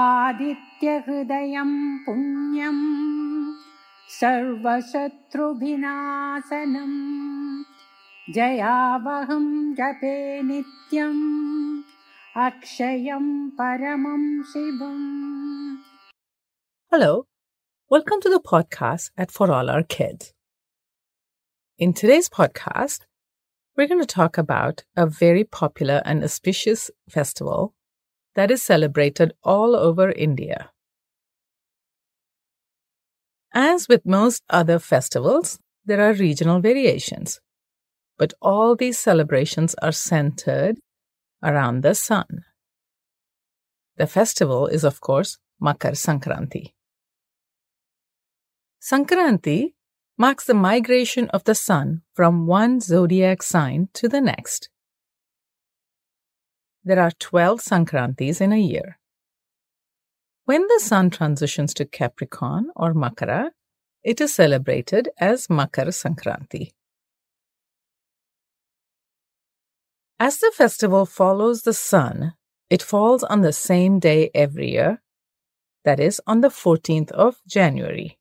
आदित्यहृदयं पुण्यम् सर्वशत्रुभिनाशनम् जयावहं जपे नित्यम् अक्षयं परमं शिवम् Hello, welcome to the podcast at For All Our Kids. In today's podcast, we're going to talk about a very popular and auspicious festival that is celebrated all over India. As with most other festivals, there are regional variations, but all these celebrations are centered around the sun. The festival is, of course, Makar Sankranti. Sankranti marks the migration of the sun from one zodiac sign to the next. There are 12 Sankrantis in a year. When the sun transitions to Capricorn or Makara, it is celebrated as Makar Sankranti. As the festival follows the sun, it falls on the same day every year, that is, on the 14th of January.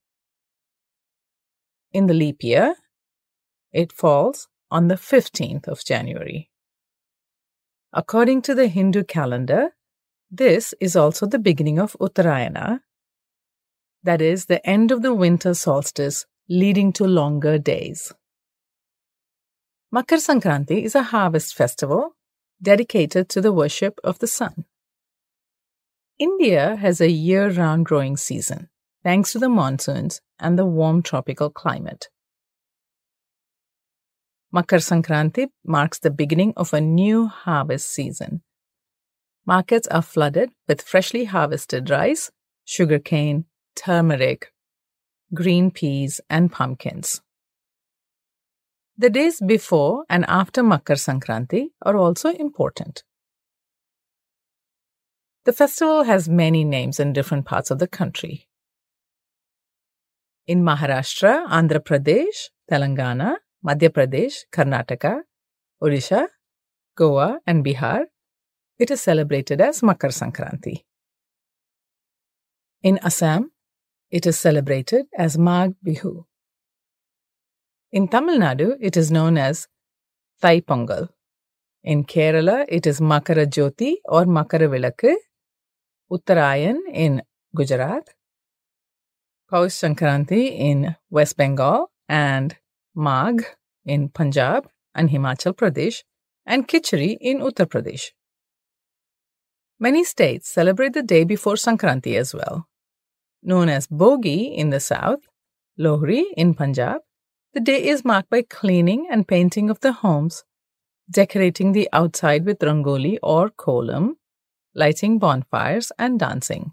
In the leap year, it falls on the 15th of January. According to the Hindu calendar, this is also the beginning of Uttarayana, that is, the end of the winter solstice, leading to longer days. Makar Sankranti is a harvest festival dedicated to the worship of the sun. India has a year round growing season, thanks to the monsoons and the warm tropical climate. Makar Sankranti marks the beginning of a new harvest season. Markets are flooded with freshly harvested rice, sugarcane, turmeric, green peas, and pumpkins. The days before and after Makar Sankranti are also important. The festival has many names in different parts of the country. In Maharashtra, Andhra Pradesh, Telangana, Madhya Pradesh, Karnataka, Odisha, Goa, and Bihar, it is celebrated as Makar Sankranti. In Assam, it is celebrated as Magh Bihu. In Tamil Nadu, it is known as Thai Pongal. In Kerala, it is Makara Jyoti or Makara Vilakku. Uttarayan in Gujarat. Paus Sankranti in West Bengal and Magh in Punjab and Himachal Pradesh and Khichdi in Uttar Pradesh. Many states celebrate the day before Sankranti as well. Known as Bhogi in the south, Lohri in Punjab, the day is marked by cleaning and painting of the homes, decorating the outside with rangoli or kolam, lighting bonfires, and dancing.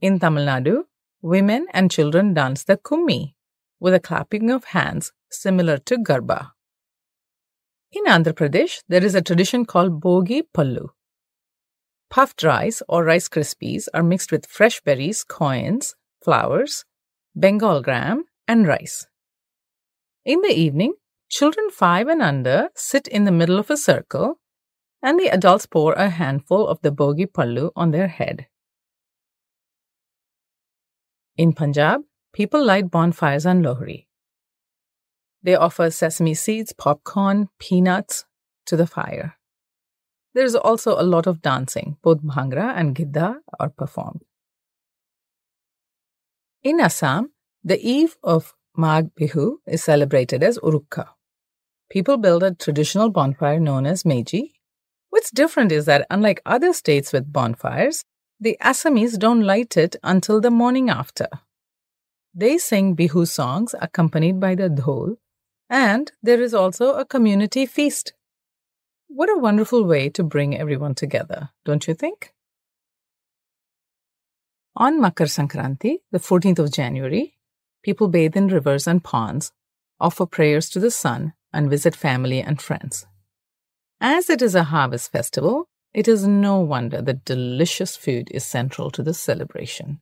In Tamil Nadu, women and children dance the kummi with a clapping of hands similar to garba. In Andhra Pradesh, there is a tradition called bhogi pallu. Puffed rice or rice krispies are mixed with fresh berries, coins, flowers, Bengal gram, and rice. In the evening, children five and under sit in the middle of a circle, and the adults pour a handful of the bhogi pallu on their head. In Punjab, people light bonfires on Lohri. They offer sesame seeds, popcorn, peanuts to the fire. There is also a lot of dancing. Both Bhangra and Gidda are performed. In Assam, the eve of Magh Bihu is celebrated as Uruka. People build a traditional bonfire known as Meji. What's different is that, unlike other states with bonfires, the Assamese don't light it until the morning after. They sing Bihu songs accompanied by the dhol, and there is also a community feast. What a wonderful way to bring everyone together, don't you think? On Makar Sankranti, the 14th of January, people bathe in rivers and ponds, offer prayers to the sun, and visit family and friends. As it is a harvest festival, it is no wonder that delicious food is central to the celebration.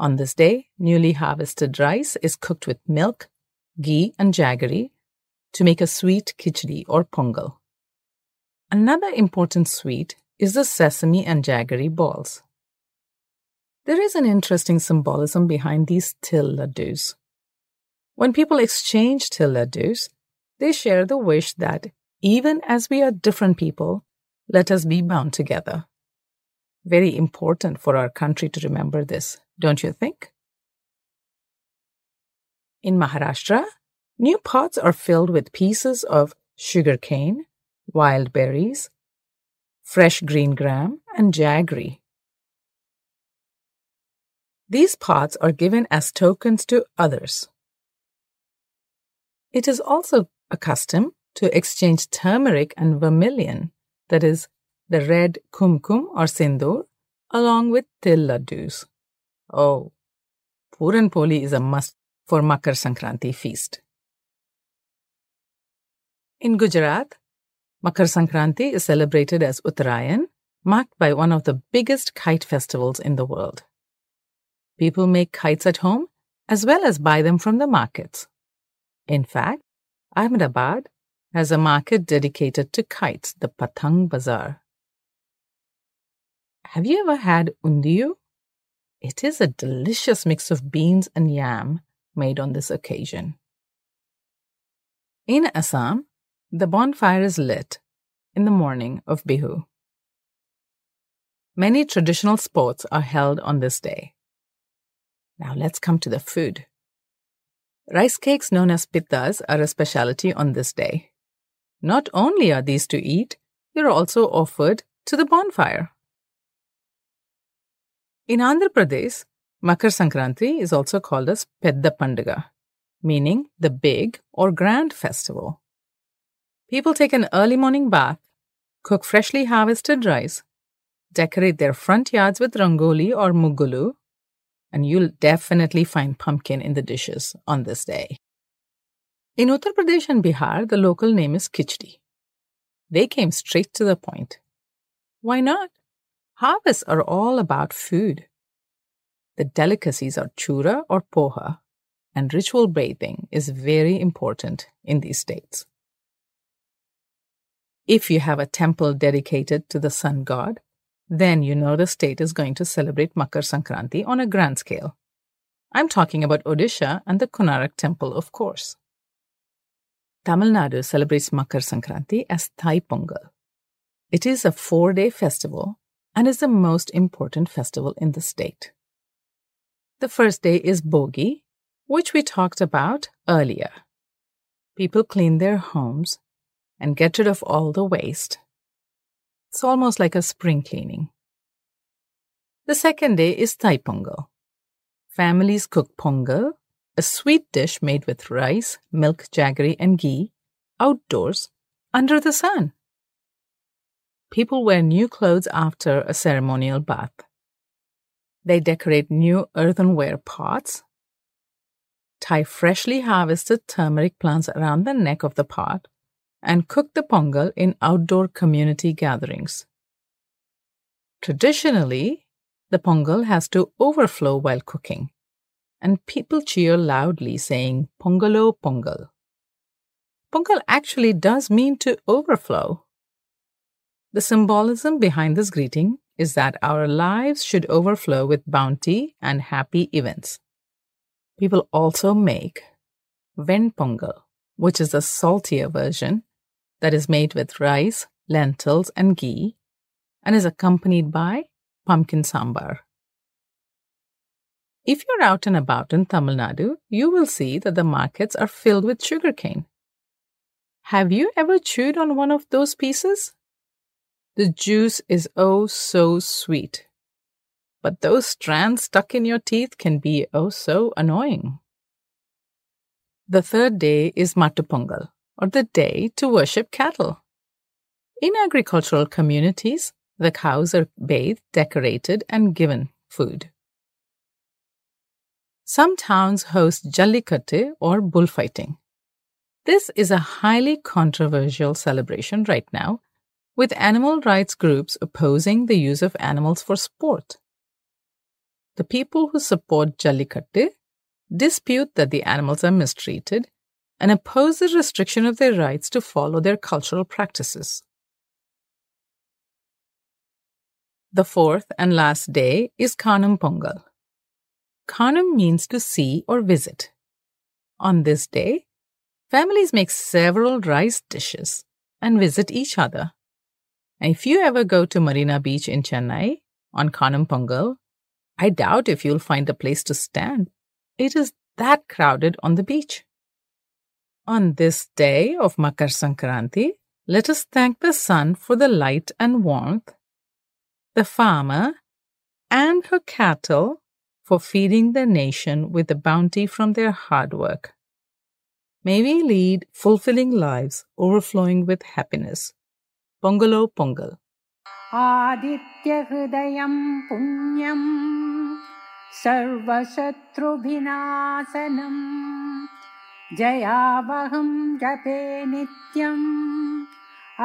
On this day, newly harvested rice is cooked with milk, ghee, and jaggery to make a sweet khichdi or pongal. Another important sweet is the sesame and jaggery balls. There is an interesting symbolism behind these til laddus. When people exchange til laddus, they share the wish that even as we are different people, let us be bound together. Very important for our country to remember this, don't you think? In Maharashtra, new pots are filled with pieces of sugar cane, wild berries, fresh green gram, and jaggery. These pots are given as tokens to others. It is also a custom to exchange turmeric and vermilion, that is, the red kumkum or sindoor, along with til laddus. Oh, Puran Poli is a must for Makar Sankranti feast. In Gujarat, Makar Sankranti is celebrated as Uttarayan, marked by one of the biggest kite festivals in the world. People make kites at home as well as buy them from the markets. In fact, Ahmedabad has a market dedicated to kites, the Patang Bazaar. Have you ever had undhiyu? It is a delicious mix of beans and yam made on this occasion. In Assam, the bonfire is lit in the morning of Bihu. Many traditional sports are held on this day. Now let's come to the food. Rice cakes known as pithas are a specialty on this day. Not only are these to eat, they are also offered to the bonfire. In Andhra Pradesh, Makar Sankranti is also called as Pedda Pandaga, meaning the big or grand festival. People take an early morning bath, cook freshly harvested rice, decorate their front yards with rangoli or muggulu, and you'll definitely find pumpkin in the dishes on this day. In Uttar Pradesh and Bihar, the local name is Khichdi. They came straight to the point. Why not? Harvests are all about food. The delicacies are chura or poha, and ritual bathing is very important in these states. If you have a temple dedicated to the sun god, then you know the state is going to celebrate Makar Sankranti on a grand scale. I'm talking about Odisha and the Konarak temple, of course. Tamil Nadu celebrates Makar Sankranti as Thai Pongal. It is a four day festival and is the most important festival in the state. The first day is Bhogi, which we talked about earlier. People clean their homes and get rid of all the waste it's almost like a spring cleaning. The second day is Thai Pongal. Families cook pongal, a sweet dish made with rice, milk, jaggery, and ghee, outdoors, under the sun. People wear new clothes after a ceremonial bath. They decorate new earthenware pots, tie freshly harvested turmeric plants around the neck of the pot, and cook the pongal in outdoor community gatherings. Traditionally, the pongal has to overflow while cooking, and people cheer loudly saying Pongalo Pongal. Pongal actually does mean to overflow. The symbolism behind this greeting is that our lives should overflow with bounty and happy events. People also make Ven Pongal, which is a saltier version that is made with rice, lentils, and ghee and is accompanied by pumpkin sambar. If you're out and about in Tamil Nadu, you will see that the markets are filled with sugarcane. Have you ever chewed on one of those pieces? The juice is oh so sweet. But those strands stuck in your teeth can be oh so annoying. The third day is Mattu Pongal, or the day to worship cattle. In agricultural communities, the cows are bathed, decorated, and given food. Some towns host jallikattu or bullfighting. This is a highly controversial celebration right now, with animal rights groups opposing the use of animals for sport. The people who support jallikattu dispute that the animals are mistreated and oppose the restriction of their rights to follow their cultural practices. The fourth and last day is Kanum Pongal. Kanum means to see or visit. On this day, families make several rice dishes and visit each other. And if you ever go to Marina Beach in Chennai on Kanum Pongal, I doubt if you'll find a place to stand. It is that crowded on the beach. On this day of Makar Sankranti, let us thank the sun for the light and warmth, the farmer and her cattle for feeding the nation with the bounty from their hard work. May we lead fulfilling lives overflowing with happiness. Pongalo Pongal. आदित्यहृदयं पुण्यं सर्वशत्रुभिनाशनम् जयावहं जपे नित्यम्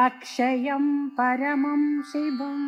अक्षयं परमं शिवम्